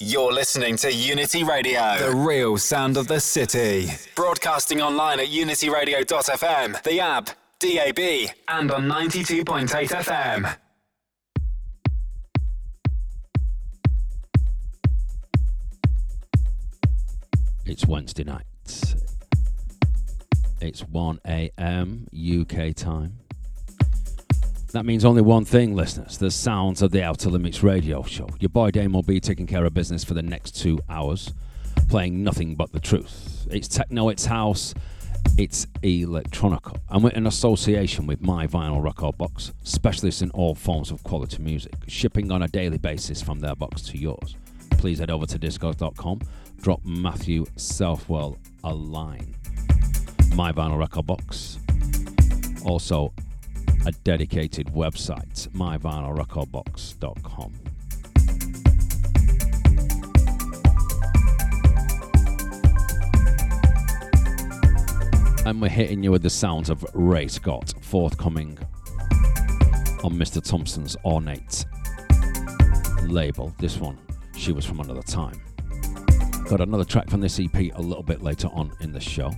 You're listening to Unity Radio, the real sound of the city. Broadcasting online at unityradio.fm, the app, DAB, and on 92.8 FM. It's Wednesday night. It's 1 a.m. UK time. That means only one thing, listeners the sounds of the Outta Limits radio show. Your boy Dame will be taking care of business for the next two hours, playing nothing but the truth. It's techno, it's house, it's electronica. And we're in association with My Vinyl Record Box, specialists in all forms of quality music, shipping on a daily basis from their box to yours. Please head over to discogs.com, drop Matthew Southwell a line. My Vinyl Record Box. Also, a dedicated website, myvinylrecordbox.com. And we're hitting you with the sounds of Rai Scott, forthcoming on Mr. Thompson's ornate label. This one, She Was From Another Time. Got another track from this EP a little bit later on in the show.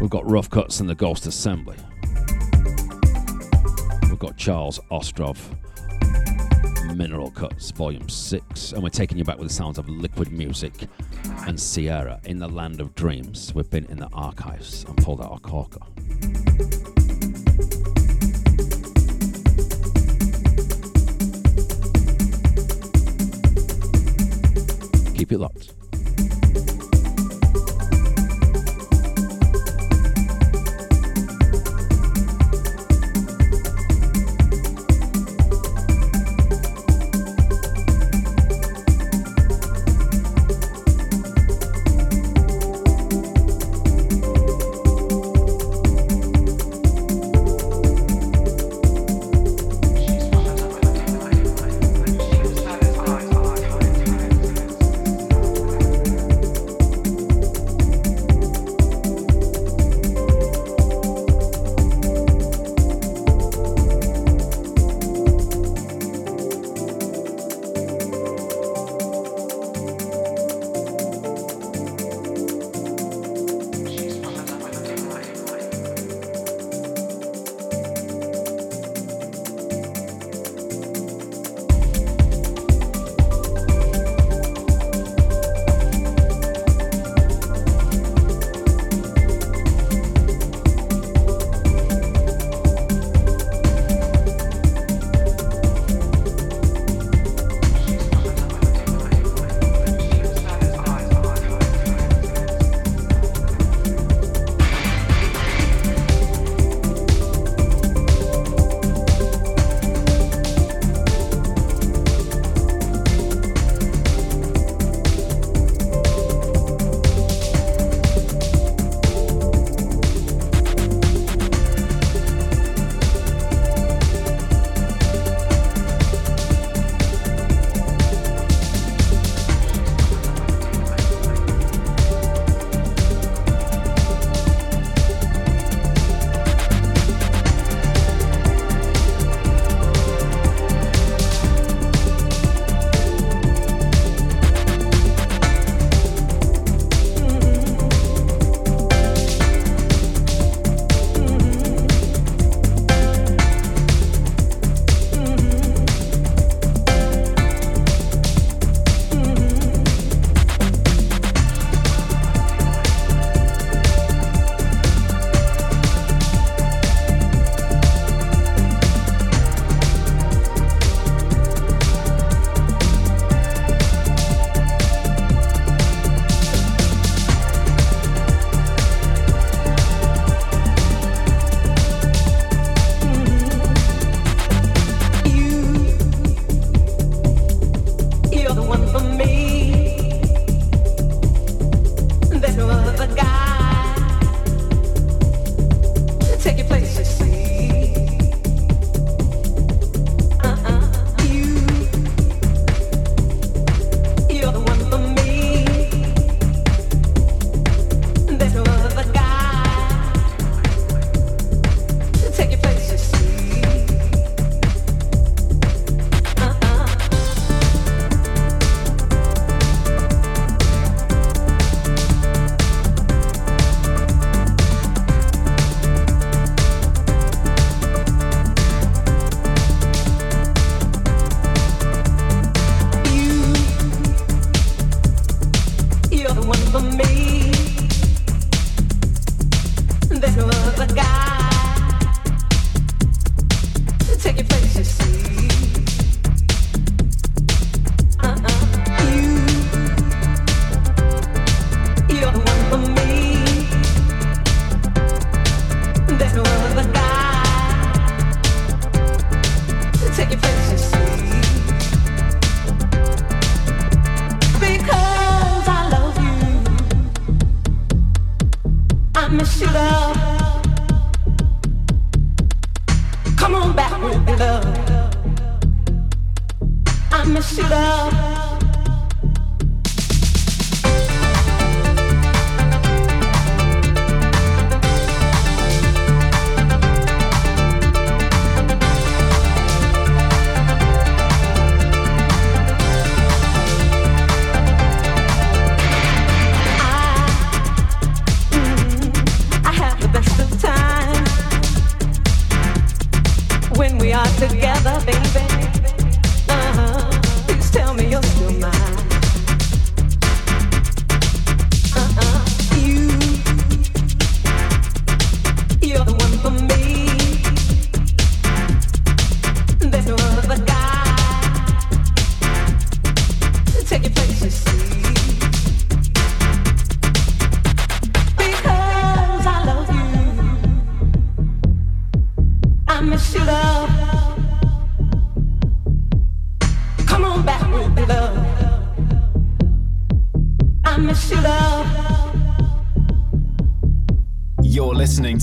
We've got Ruf Kutz and the Ghost Assembly got Charles Ostrov, Mineral Cuts, Volume 6, and we're taking you back with the sounds of liquid music and Sierra in the land of dreams. We've been in the archives and pulled out our corker. Keep it locked.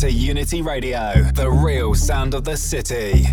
Unity Radio, the real sound of the city.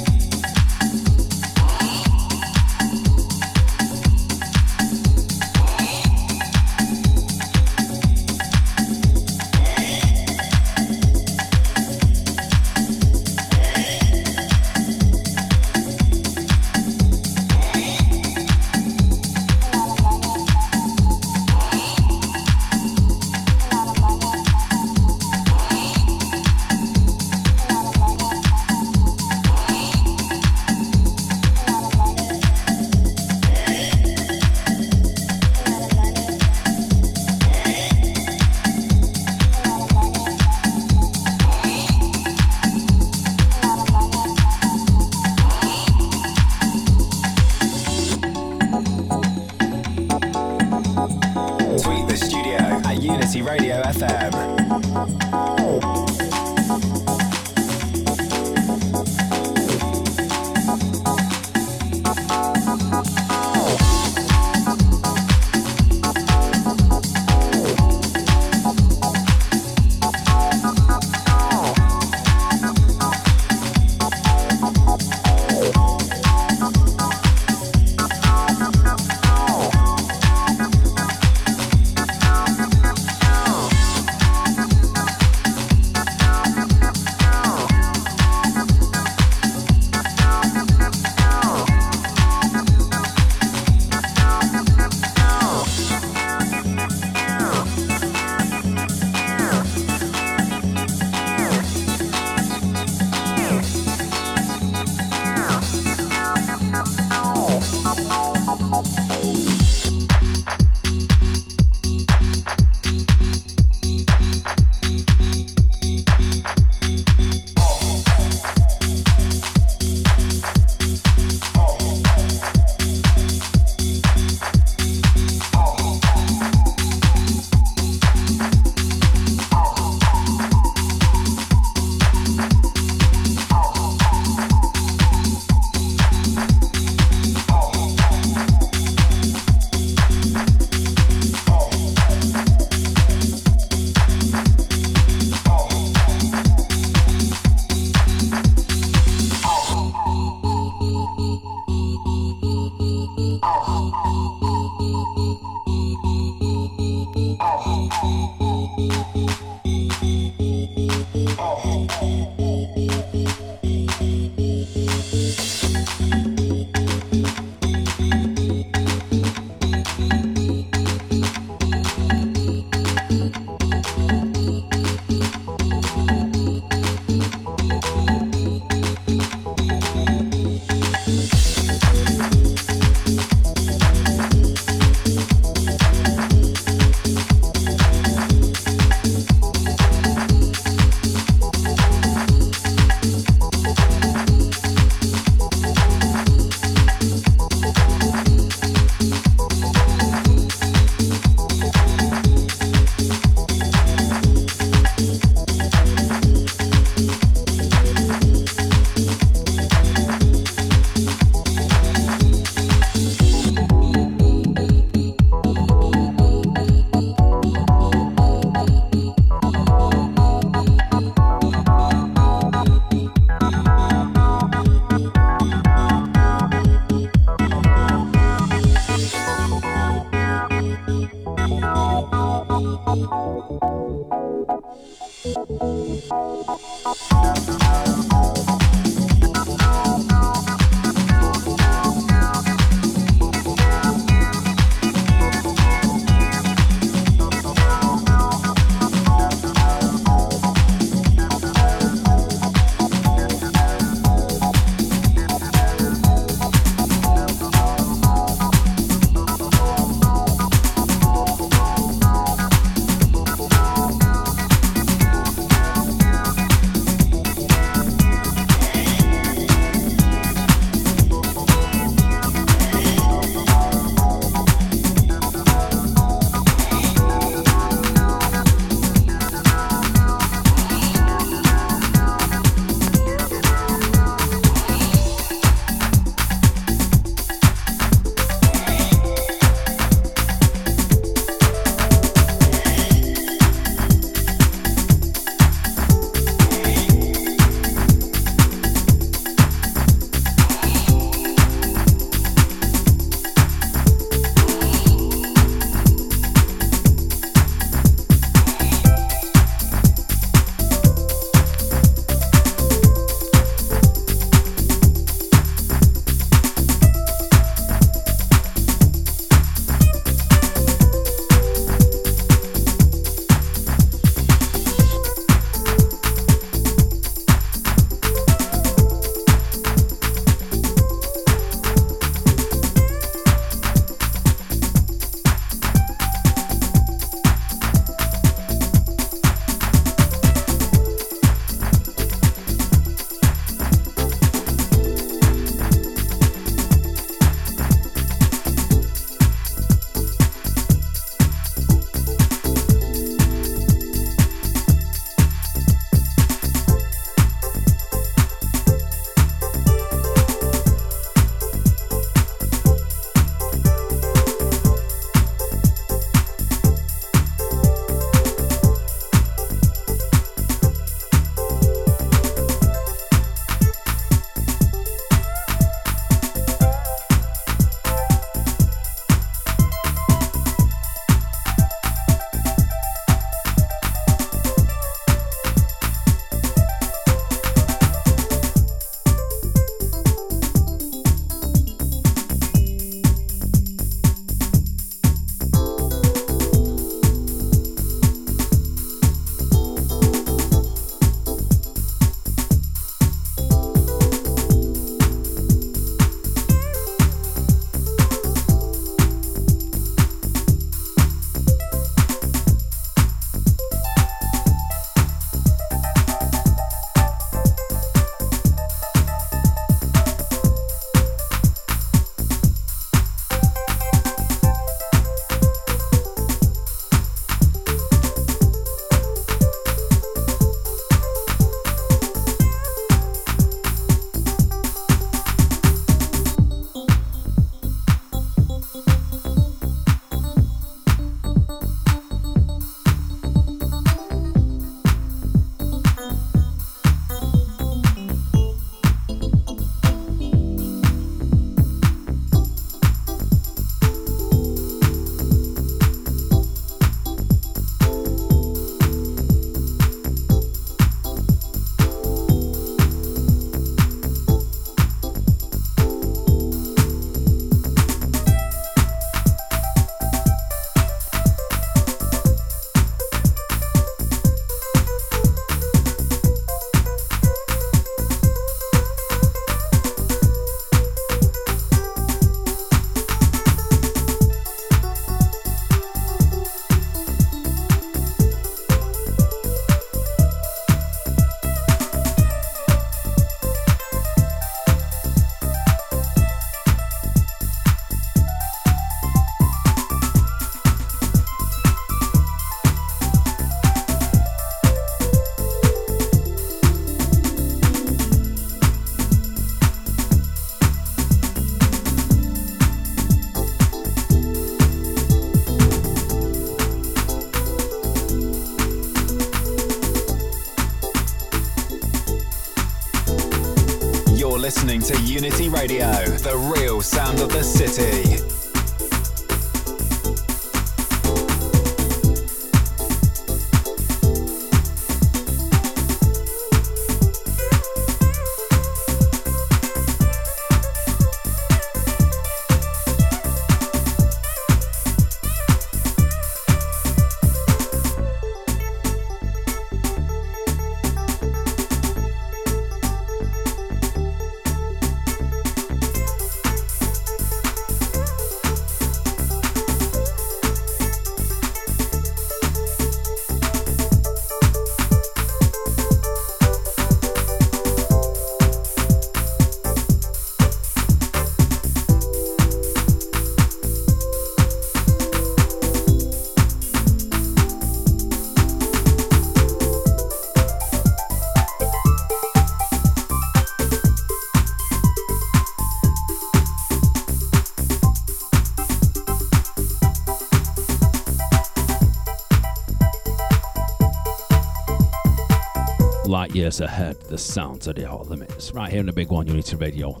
Years ahead, the sounds of the hot limits. Right here in the big one, Unity Radio,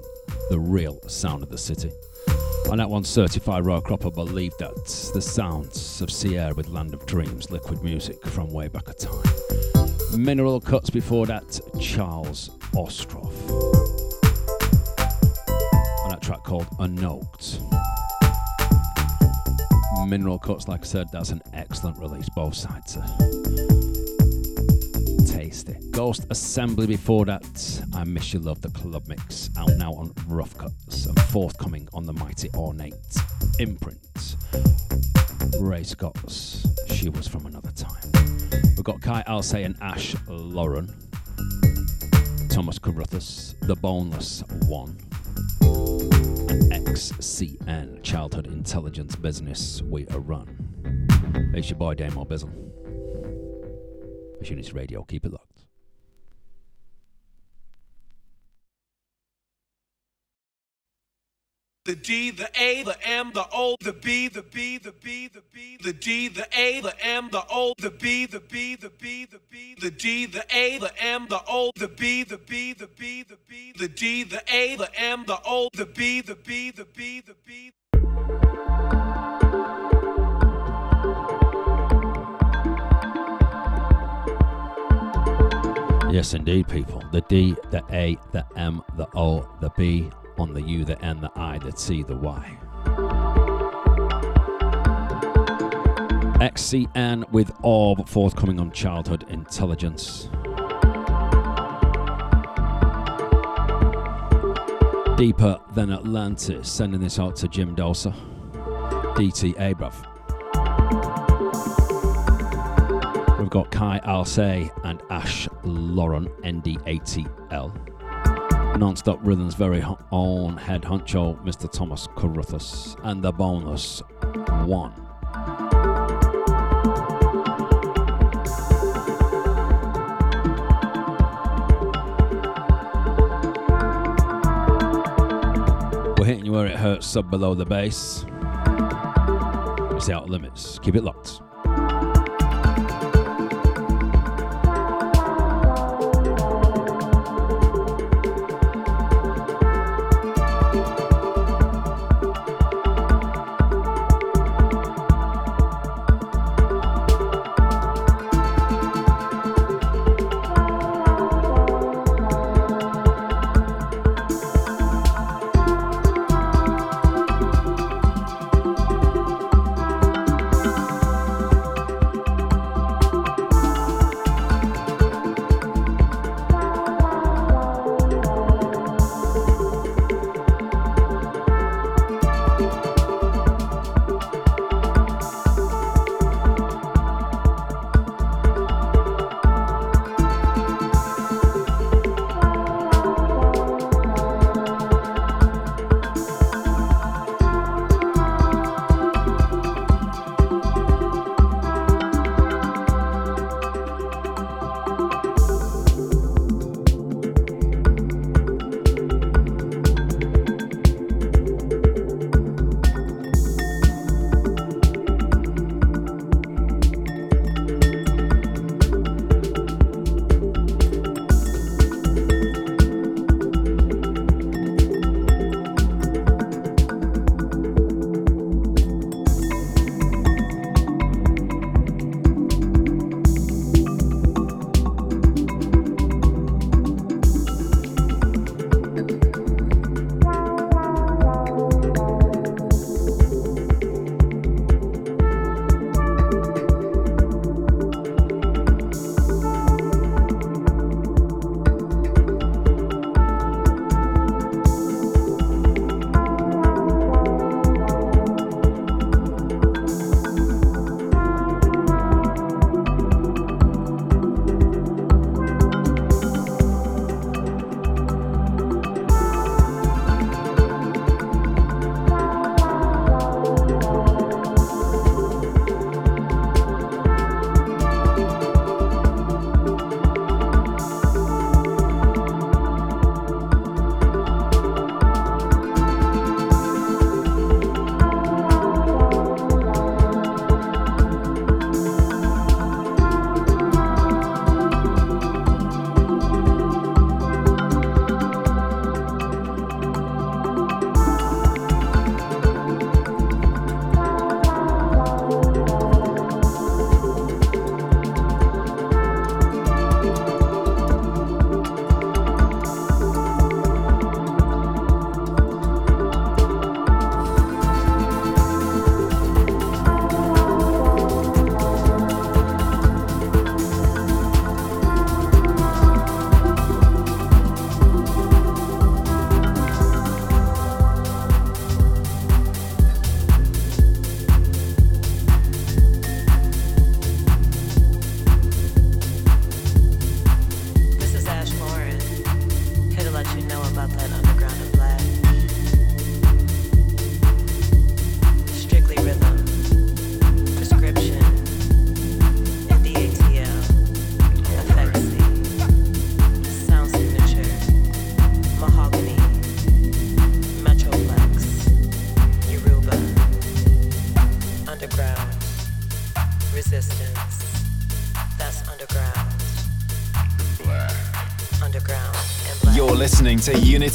the real sound of the city. On that one, certified raw cropper believe that the sounds of Sierra with Land of Dreams, liquid music from way back a time. Mineral cuts before that, Charles Ostrov. On that track called Onnoked. Mineral cuts, like I said, that's an excellent release, both sides. Ghost Assembly before that. I Miss You Love, the club mix, out now on Ruf Kutz and forthcoming on the mighty Ornate imprint. Rai Scott's She Was From Another Time. We've got Kai Alcé and Ash Lauren. Thomas Carruthers, The Boneless One. And XCN, Childhood Intelligence Business We Are Run. It's your boy Damo Bizzle. Unity Radio, keep it locked. The D, the A, the M, the O, the B, the B, the B, the B, the D, the A, the M, the O, the B, the B, the B, the B, the D, the A, the M, the O, the B, the B, the B, the B, the D, the A, the M, the O, the B, the B, the B, the B. Yes, indeed, people. The D, the A, the M, the O, the B, on the U, the N, the I, the T, the Y. XCN with Orb forthcoming on Childhood Intelligence. Deeper than Atlantis, sending this out to Jim Dosa. DT Abrav. We've got Kai Alcé and Ash Lauren, ND80L non-stop rhythms very own head honcho Mr. Thomas Carruthers and the Boneless One. We're hitting you where it hurts, sub below the bass. It's out limits. Keep it locked.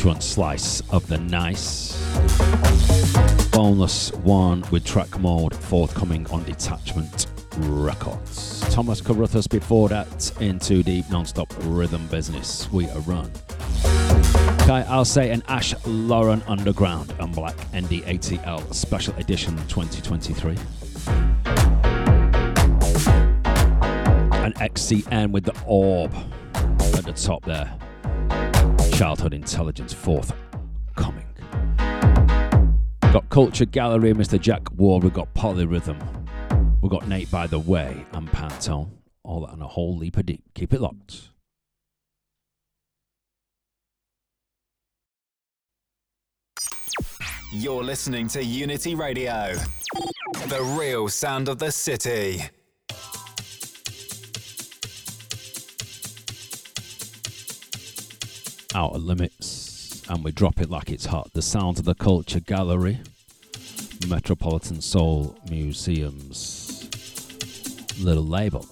Gargantuan slice of the nice. Boneless one with track mode forthcoming on Detachment Records. Thomas Carruthers before that In Too Deep non-stop rhythm business. We are run. Kai Alcé and Ash Lauren Underground and Black ND80L Special Edition 2023. And XCN with the orb at the top there. Childhood Intelligence forthcoming. Got Kulture Galerie, Mr. Jack Ward. We've got Polyrhythm. We've got Natebytheway and Pan Tone. All that and a whole leap of deep. Keep it locked. You're listening to Unity Radio, the real sound of the city. Outta Limits, and we drop it like it's hot. The Sounds of the Kulture Galerie, Metropolitan Soul Museum's little label.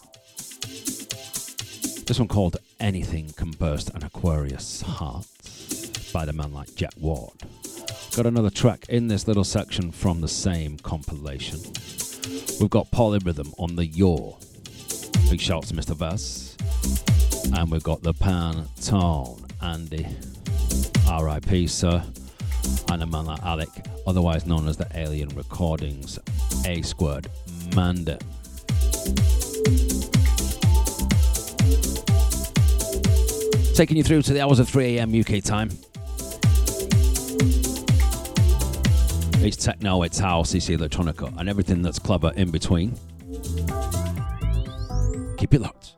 This one called Anything Can Burst an Aquarius Heart by the man like Jack Ward. Got another track in this little section from the same compilation. We've got Polyrhythm on the Yore. Big shout to Mr. Vaz. And we've got the Pan Tone Andy, RIP, sir, and a man like Alec, otherwise known as the Alien Recordings, A Squared Mandem. Taking you through to the hours of 3 a.m. UK time. It's techno, it's house, it's electronica, and everything that's clever in between. Keep it locked.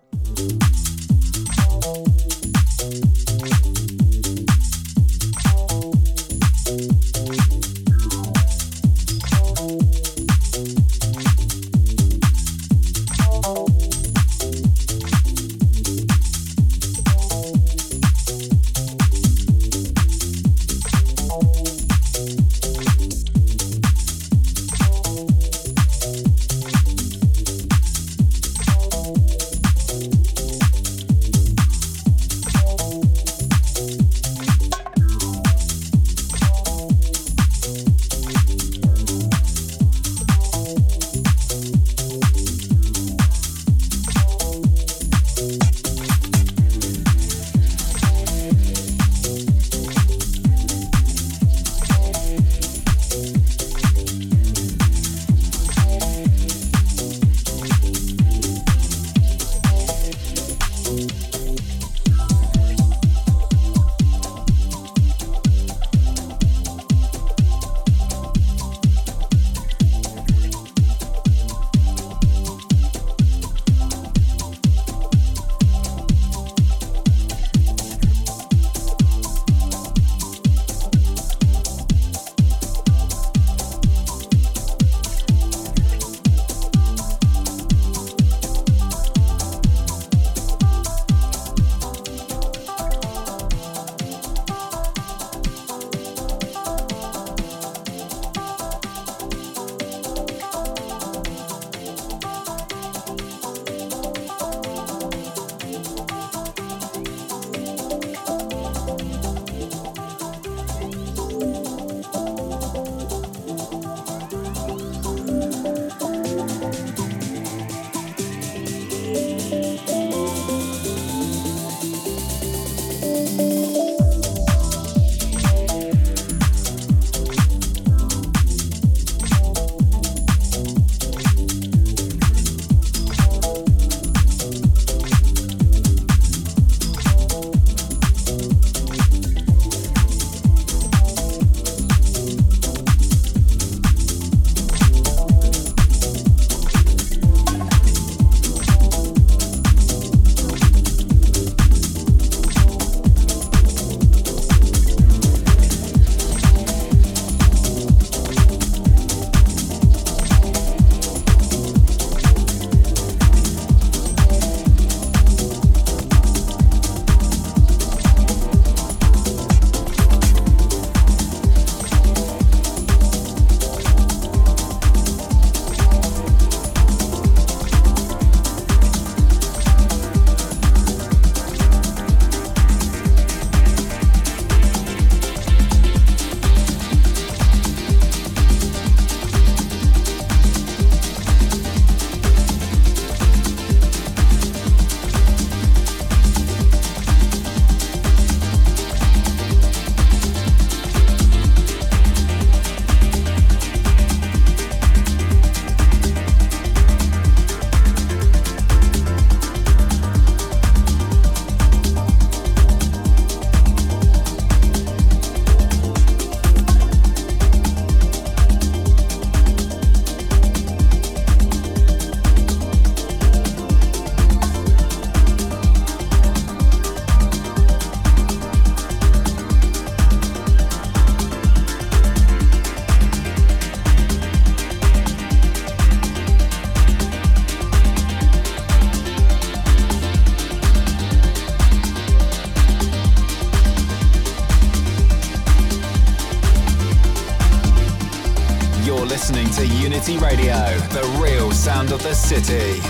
Sound of the city.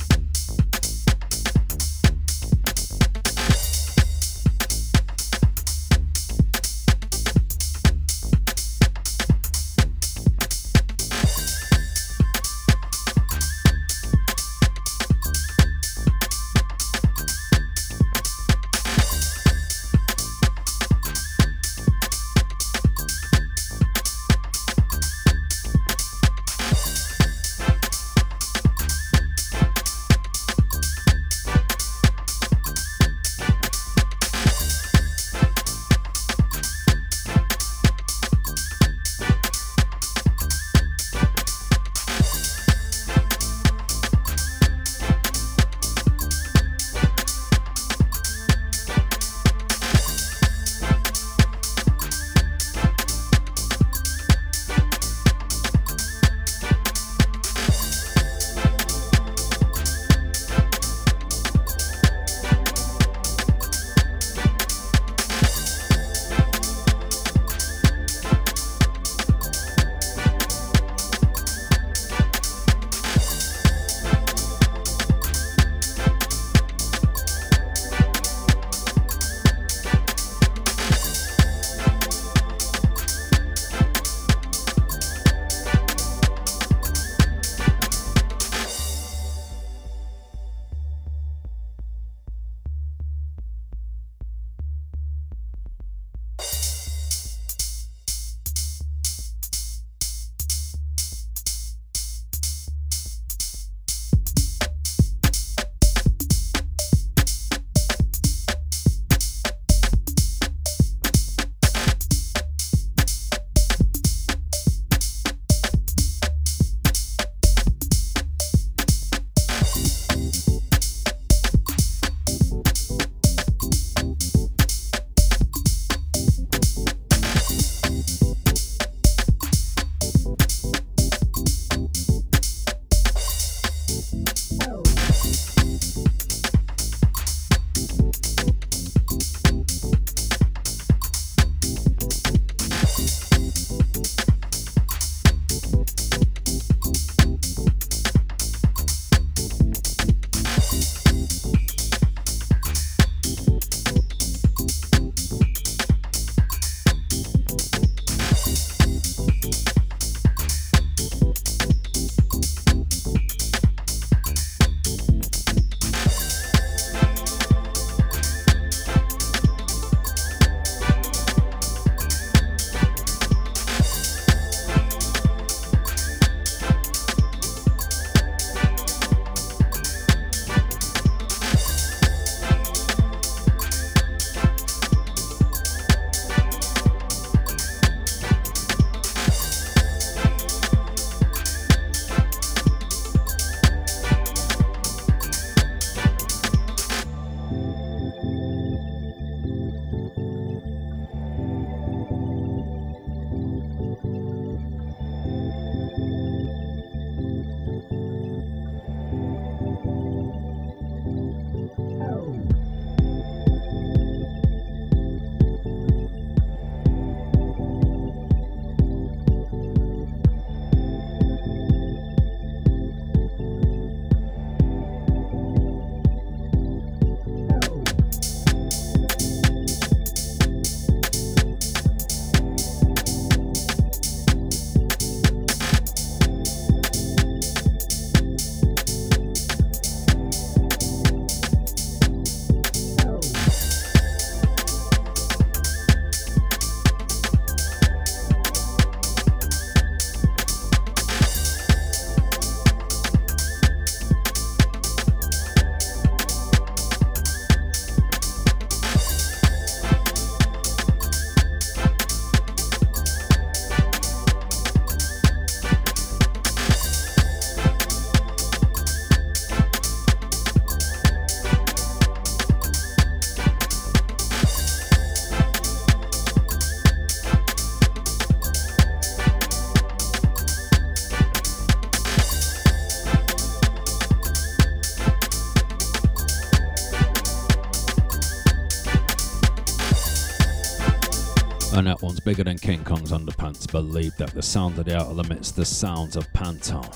Bigger than King Kong's underpants. Believe that the sound of the Outta Limits, the sounds of Pan Tone.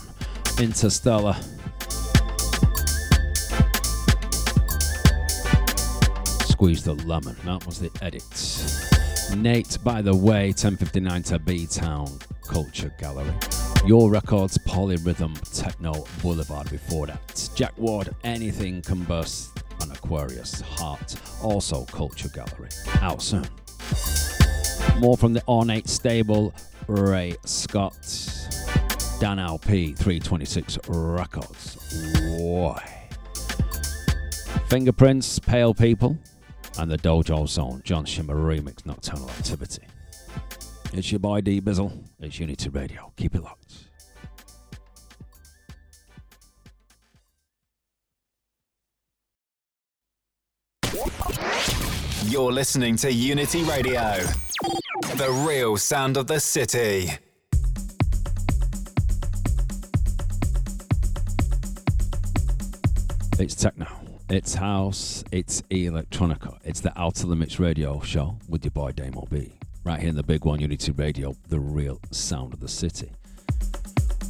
Interstellar. Squeeze the lemon. That was the edit. Natebytheway, 1059 to B Town Kulture Galerie. Yore Records, Polyrhythm, Techno Boulevard before that. Jack Ward, Anything Can Burst, and Aquarius, Heart, also Kulture Galerie. Out soon. More from the ornate stable, Rai Scott, Danou P, 326 Records. Why? Finger Prince, Pale People, and the Dojo Zone, John Shima remix, Nocturnal Activity. It's your boy D Bizzle. It's Unity Radio. Keep it locked. You're listening to Unity Radio, the real sound of the city. It's techno, it's house, it's electronica. It's the Outta Limits Radio Show with your boy Damo B. Right here in the big one, Unity Radio, the real sound of the city.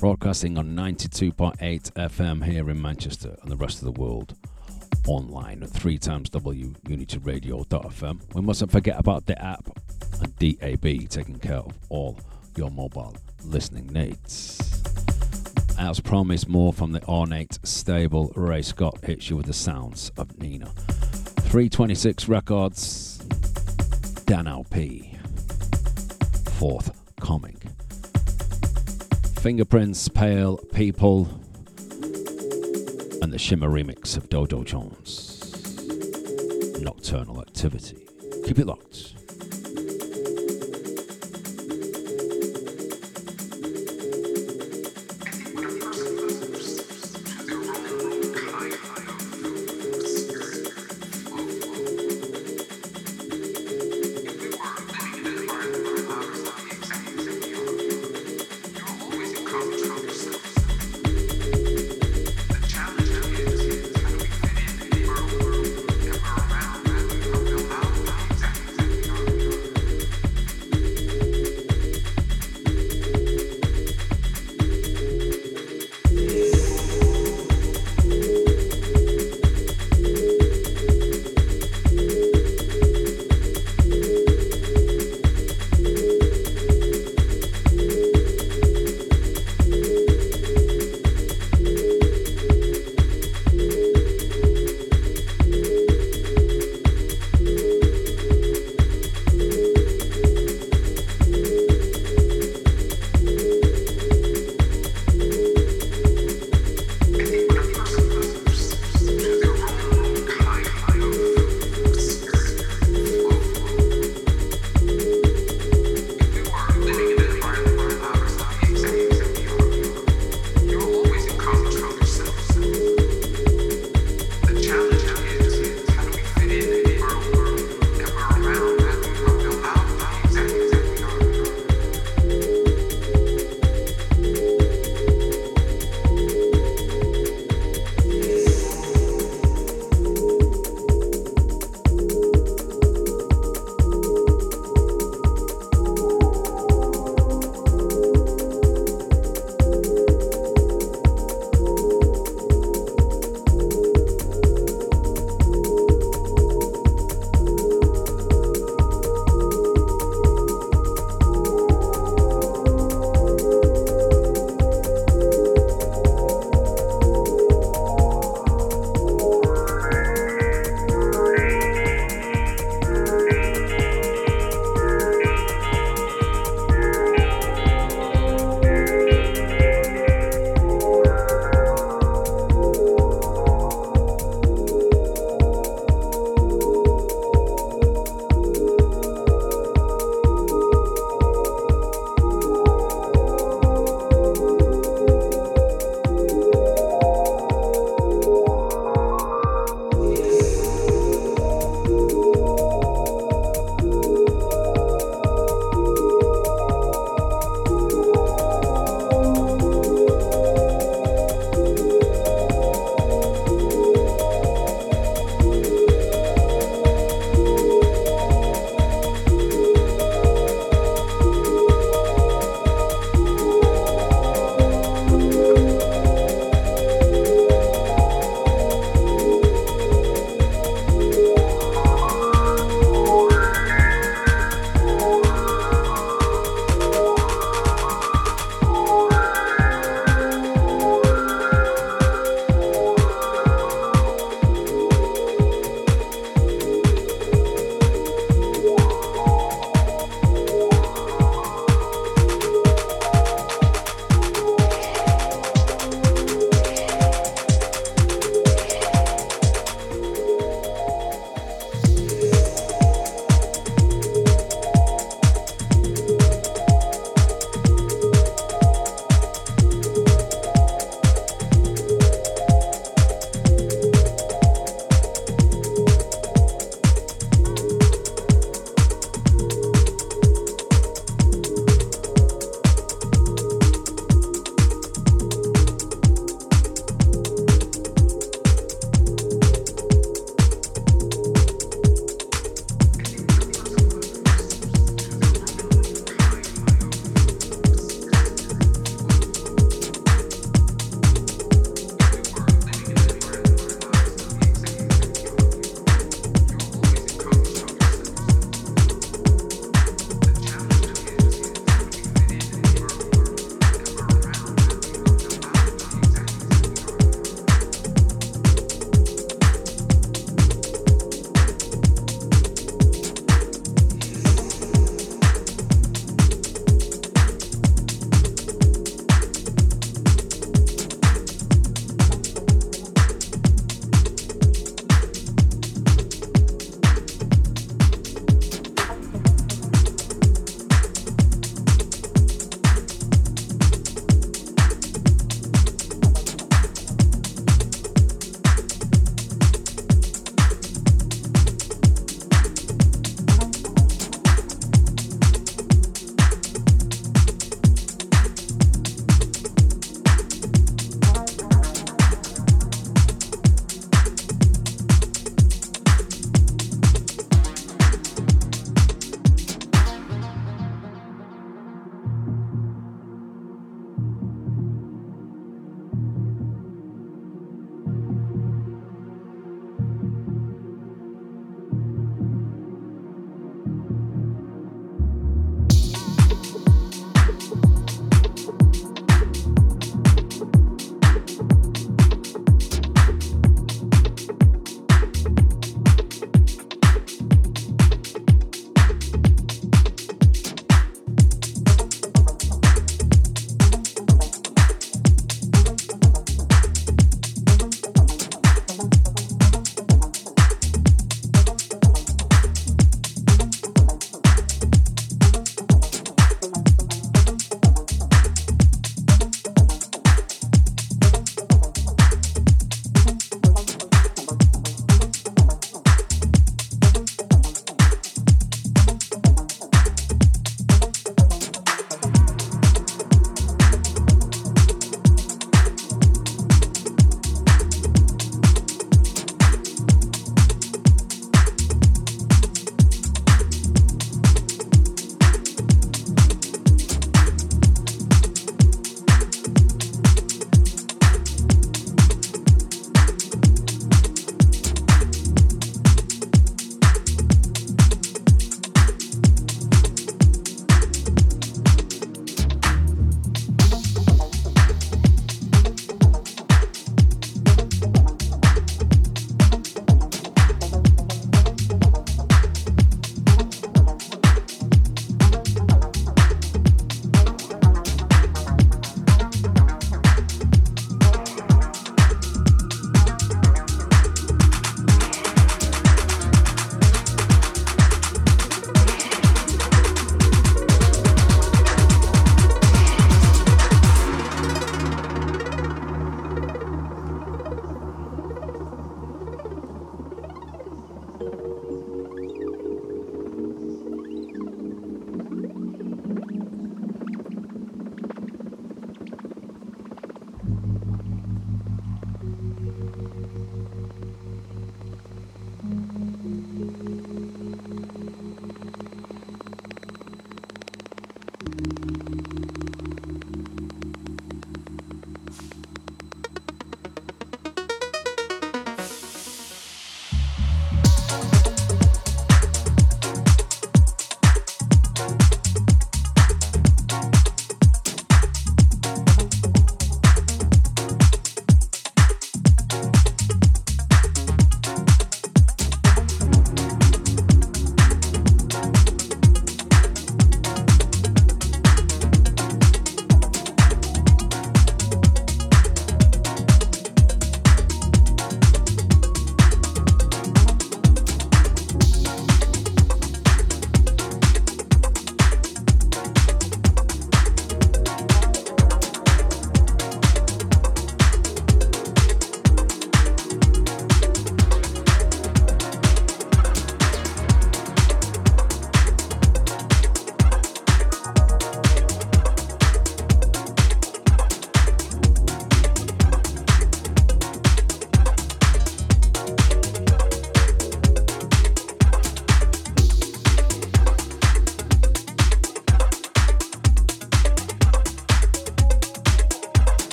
Broadcasting on 92.8 FM here in Manchester and the rest of the world online at 3 times W unityradio.fm. We mustn't forget about the app and DAB taking care of all your mobile listening needs. As promised, more from the ornate, stable Rai Scott hits you with the sounds of Nina. 326 Records, Danou P, forthcoming. Finger Prince, Pale People, and the Shima remix of Dojo Zone. Nocturnal Activity. Keep it locked.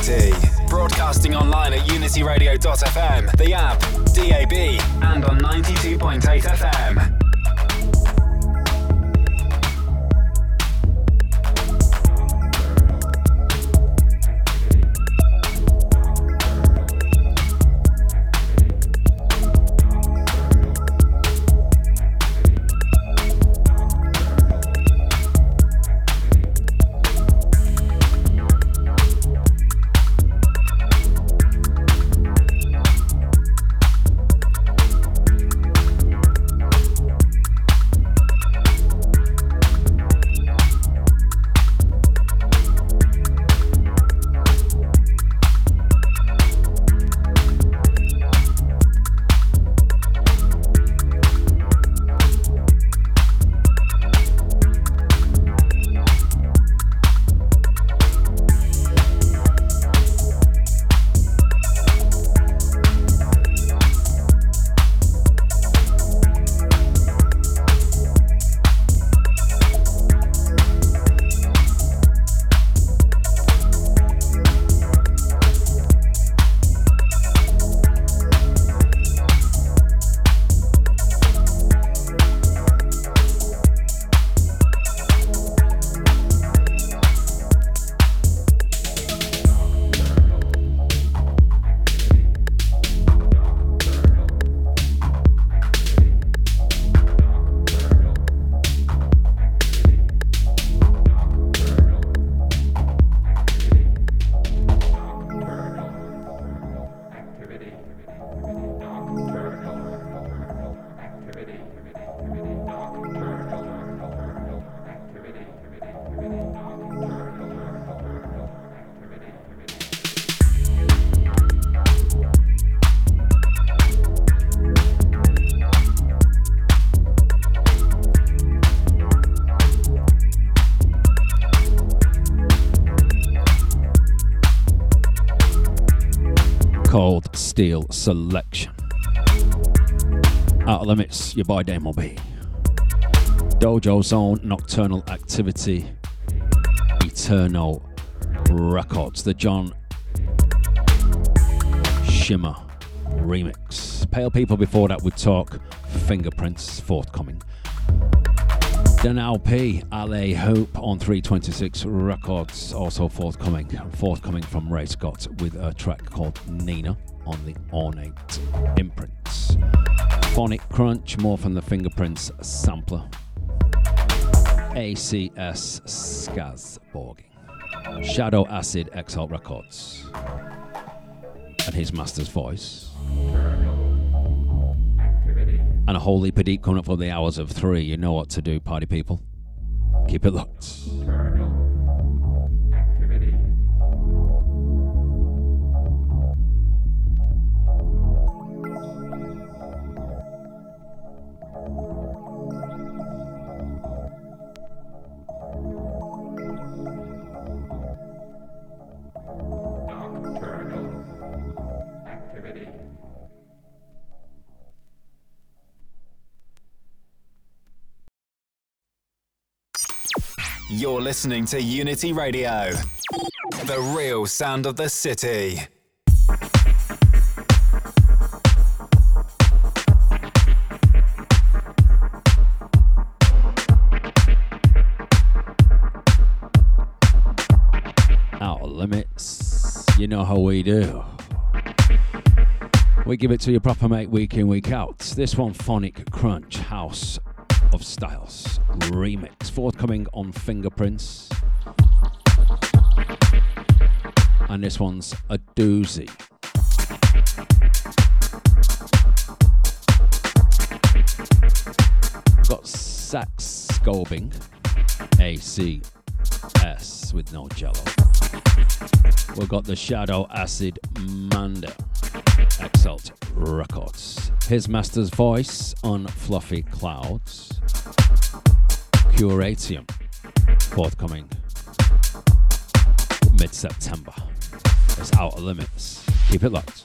City. Steel selection. Outta Limits, your boy Damo B. Dojo Zone, Nocturnal Activity, Eterno Records, the John Shima remix. Pale People before that would talk Finger Prince forthcoming. Then LP, Allez Hoop on 326 Records, also forthcoming. Forthcoming from Rai Scott with a track called Nina on the ornate imprints. Phonic Crunch, more from the Finger Prince sampler. ACS Skaz Borging. Shadow Acid Exalt Records. And his master's voice. And a holy Padit coming up for the hours of three. You know what to do, party people. Keep it locked. You're listening to Unity Radio, the real sound of the city. Out limits, you know how we do. We give it to you proper, mate, week in, week out. This one, Phonic Crunch House of Styles remix, forthcoming on Finger Prince. And this one's a doozy. Got Sakskobing, ACS with no jello. We've got the Shadow Acid Manda, Exalt Records. His master's voice Unfluffy Clouds. Kuratorium, forthcoming mid September. It's Outta Limits. Keep it locked.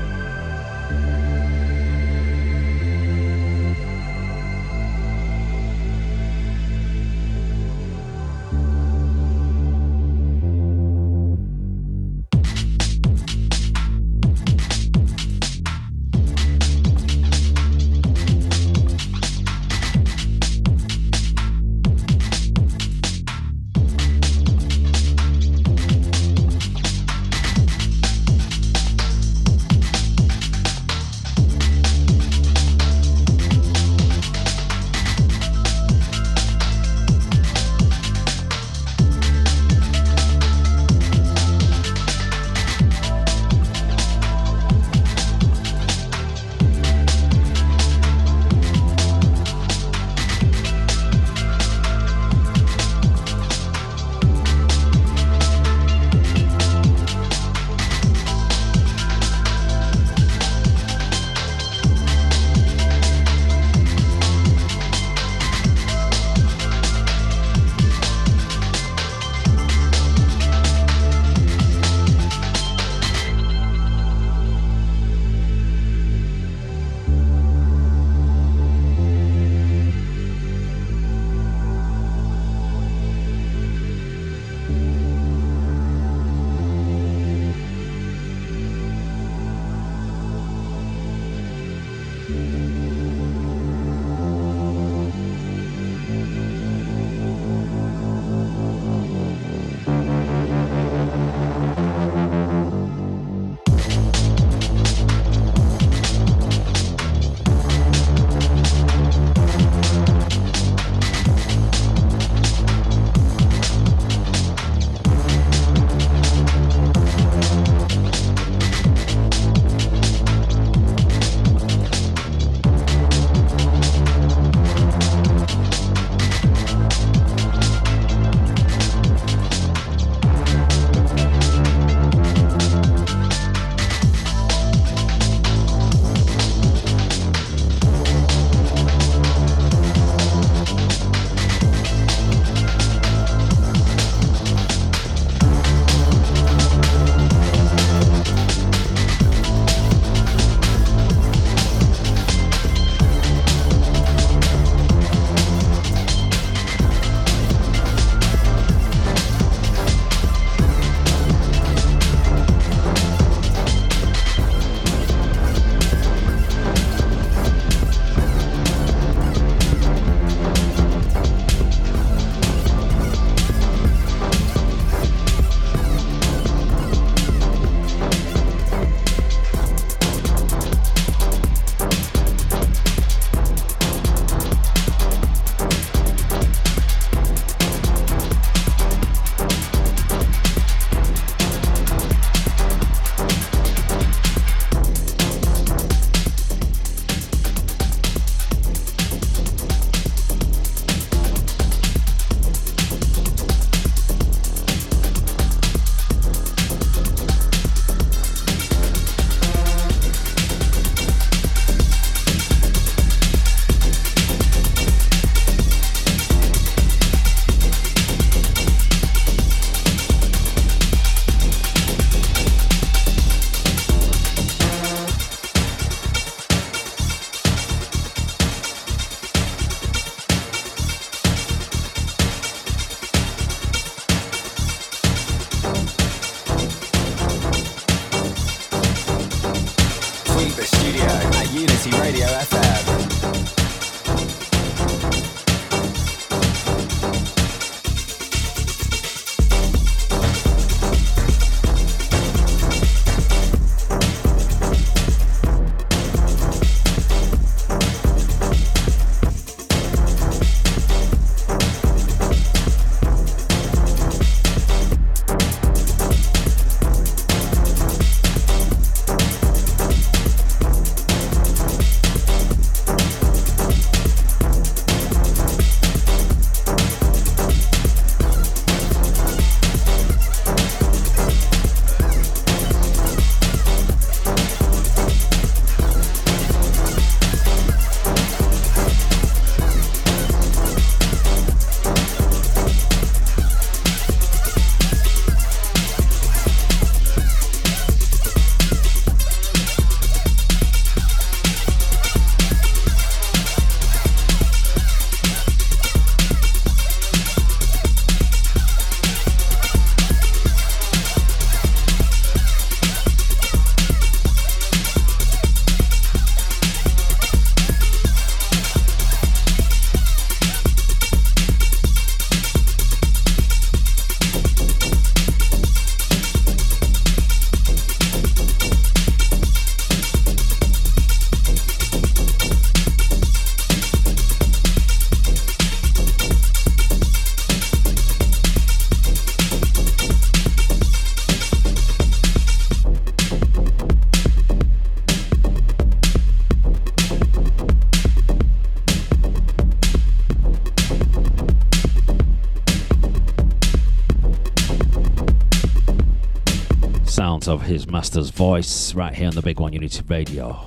Sounds of his master's voice right here on the Big One Unity Radio.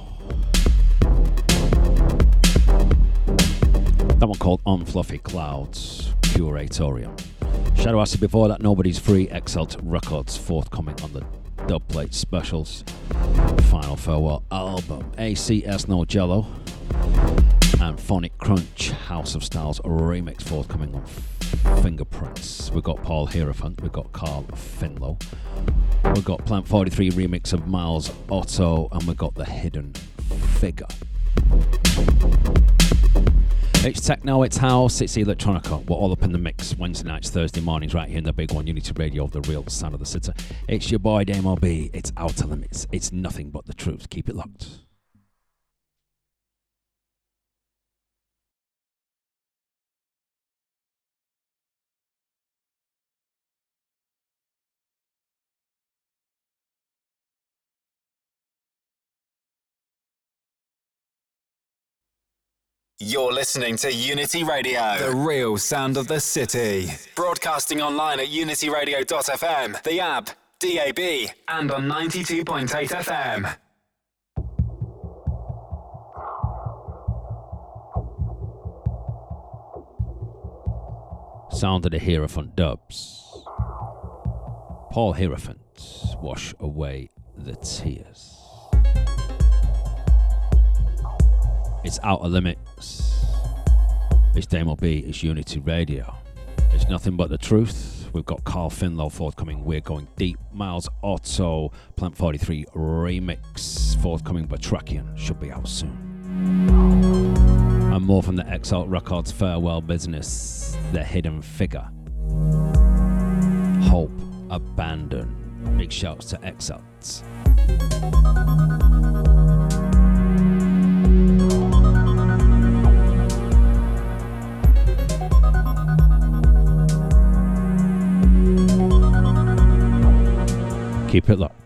That one called Unfluffy Clouds, Kuratorium. Shadow Acid before that, Nobody's Free, Exalt Records, forthcoming on the dubplate specials. Final Farewell album, ACS No Jello, and Phonic Crunch, House of Styles remix forthcoming on Finger Prince. We've got Paul Hierophant, we've got Carl Finlow, we've got Plant 43 remix of Miles Otto, and we've got The Hidden Figure. It's techno, it's house, it's electronica. We're all up in the mix Wednesday nights, Thursday mornings, right here in the big one, Unity Radio, the real sound of the city. It's your boy Damo B. It's Outta Limits. It's nothing but the truth. Keep it locked. You're listening to Unity Radio, the real sound of the city. Broadcasting online at unityradio.fm, the app, DAB, and on 92.8 FM. Sound of the Hierophant dubs. Paul Hierophant, wash away the tears. It's Outta Limits. It's Damo B. It's Unity Radio. It's nothing but the truth. We've got Carl Finlow forthcoming. We're going deep. Miles Otto, Plant 43 remix forthcoming. Batrachian should be out soon. And more from the Exalt Records farewell business. The hidden figure. Hope abandon. Big shouts to Exalt. Keep it locked.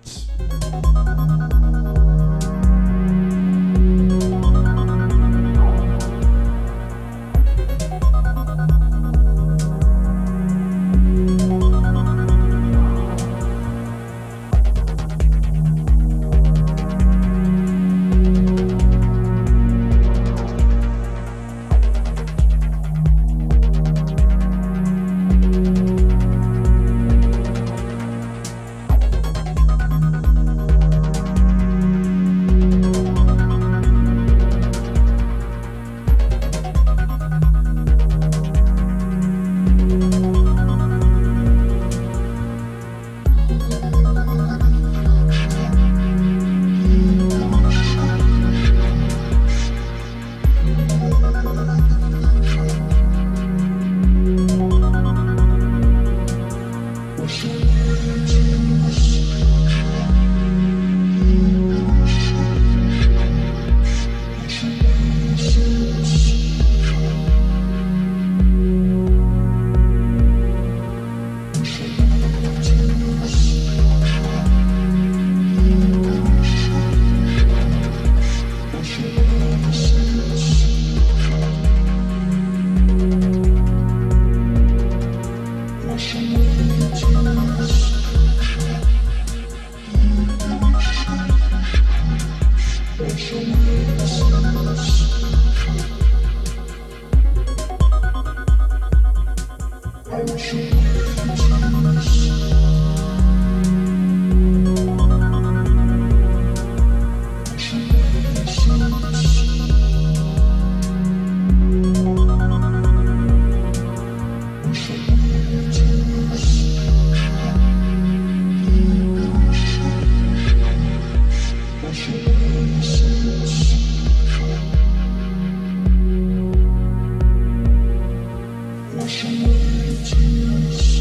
change.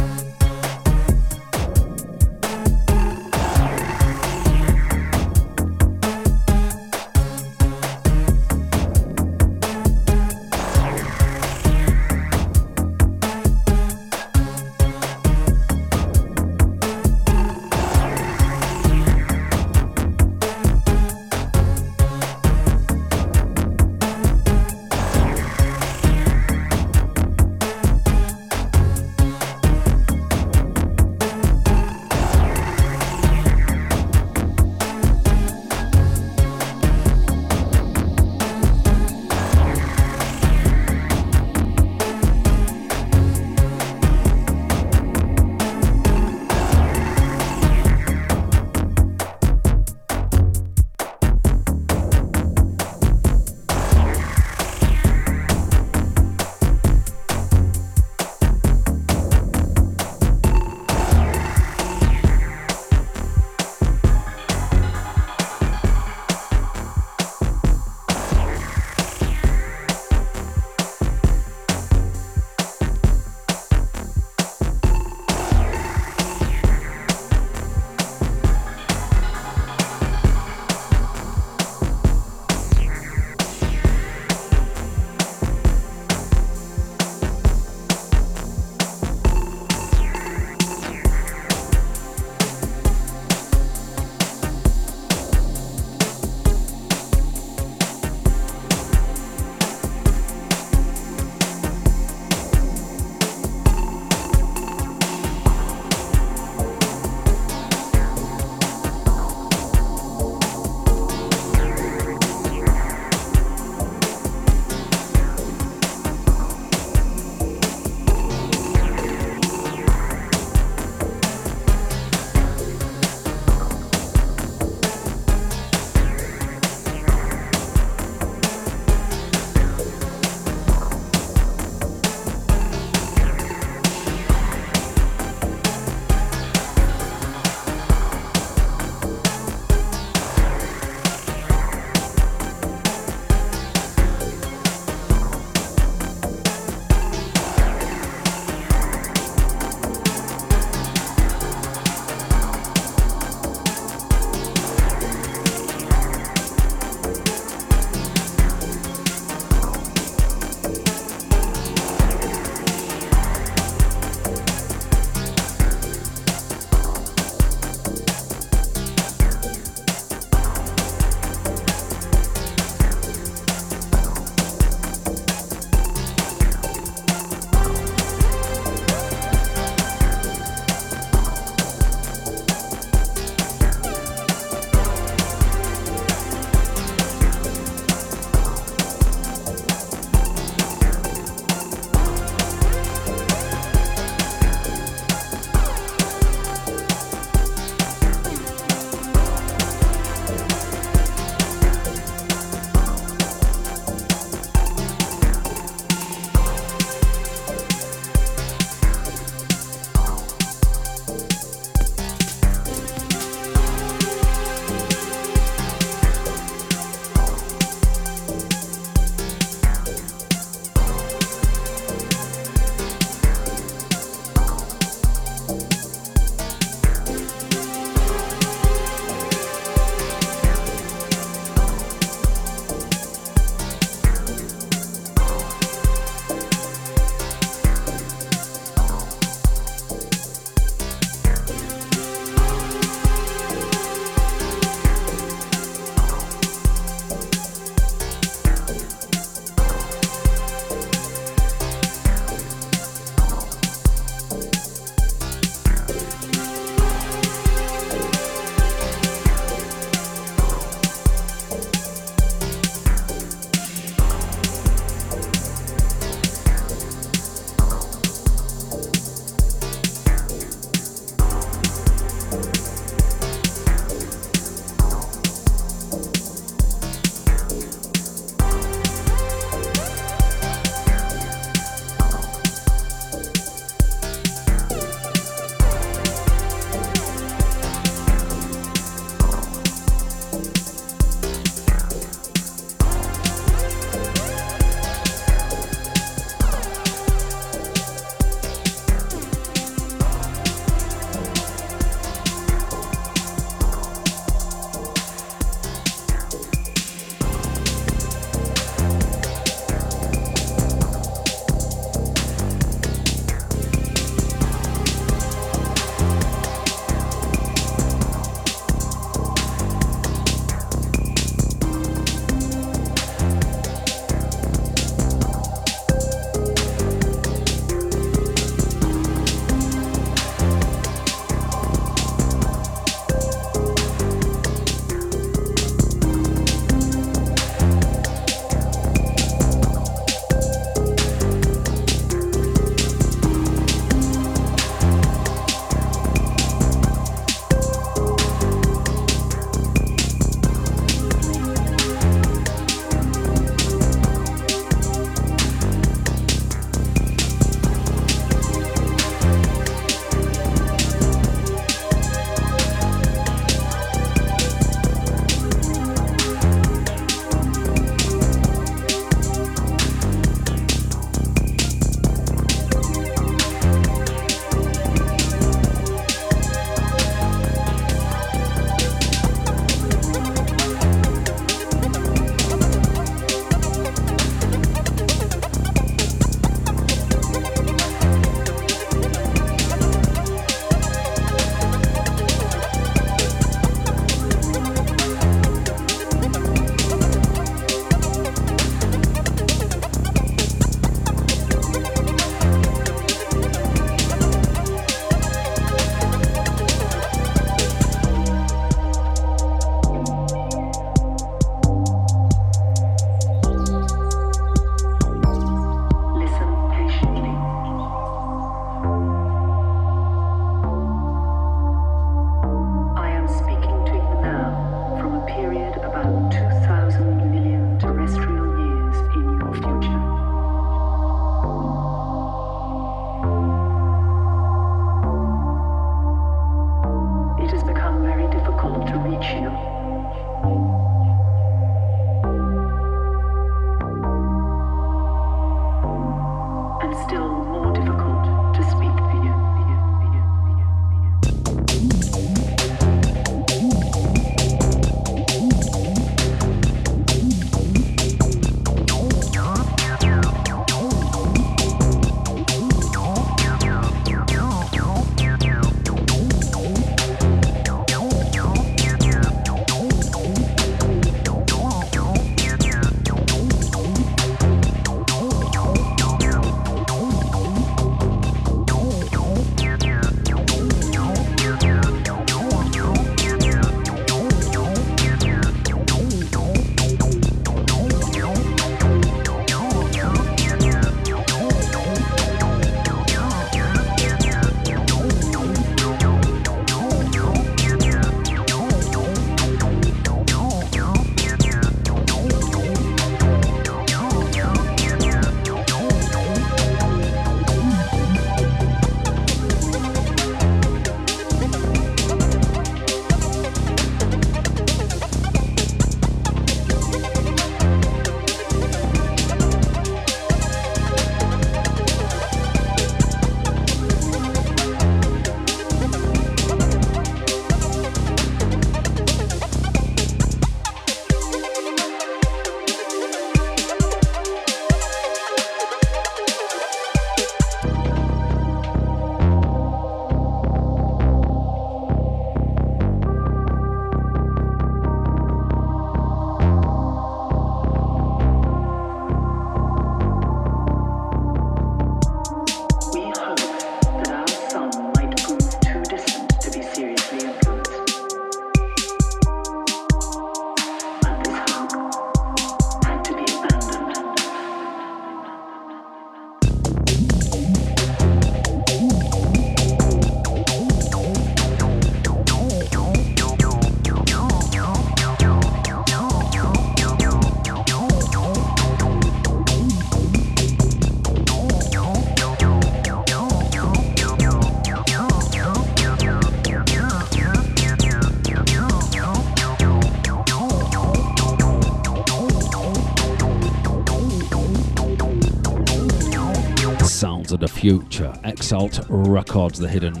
Future. Exalt Records, the hidden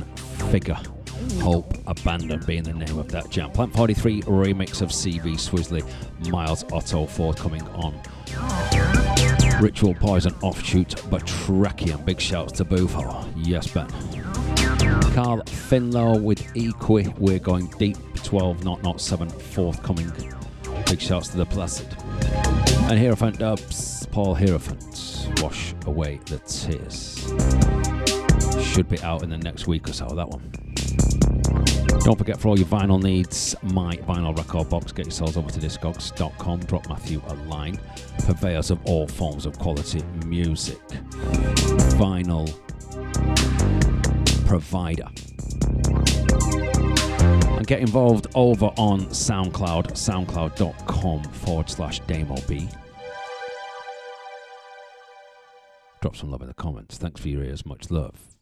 figure. Hope Abandoned being the name of that jam. Plant 43 remix of CV Swizzly, Miles Otto forthcoming on. Ritual Poison offshoot, Batrachian. Big shouts to Bufo. Yes, Ben. Carl Finlow with Equi. We're going deep. 12 not not 7 forthcoming. Big shouts to the Placid. And Hierophant Dubs, Paul Hierophant. Wash away the tears. Should be out in the next week or so, that one. Don't forget for all your vinyl needs, my vinyl record box. Get yourselves over to discogs.com. Drop Matthew a line. Purveyors of all forms of quality music. Vinyl provider. And get involved over on SoundCloud, soundcloud.com forward slash DamoB. Drop some love in the comments. Thanks for your ears. Much love.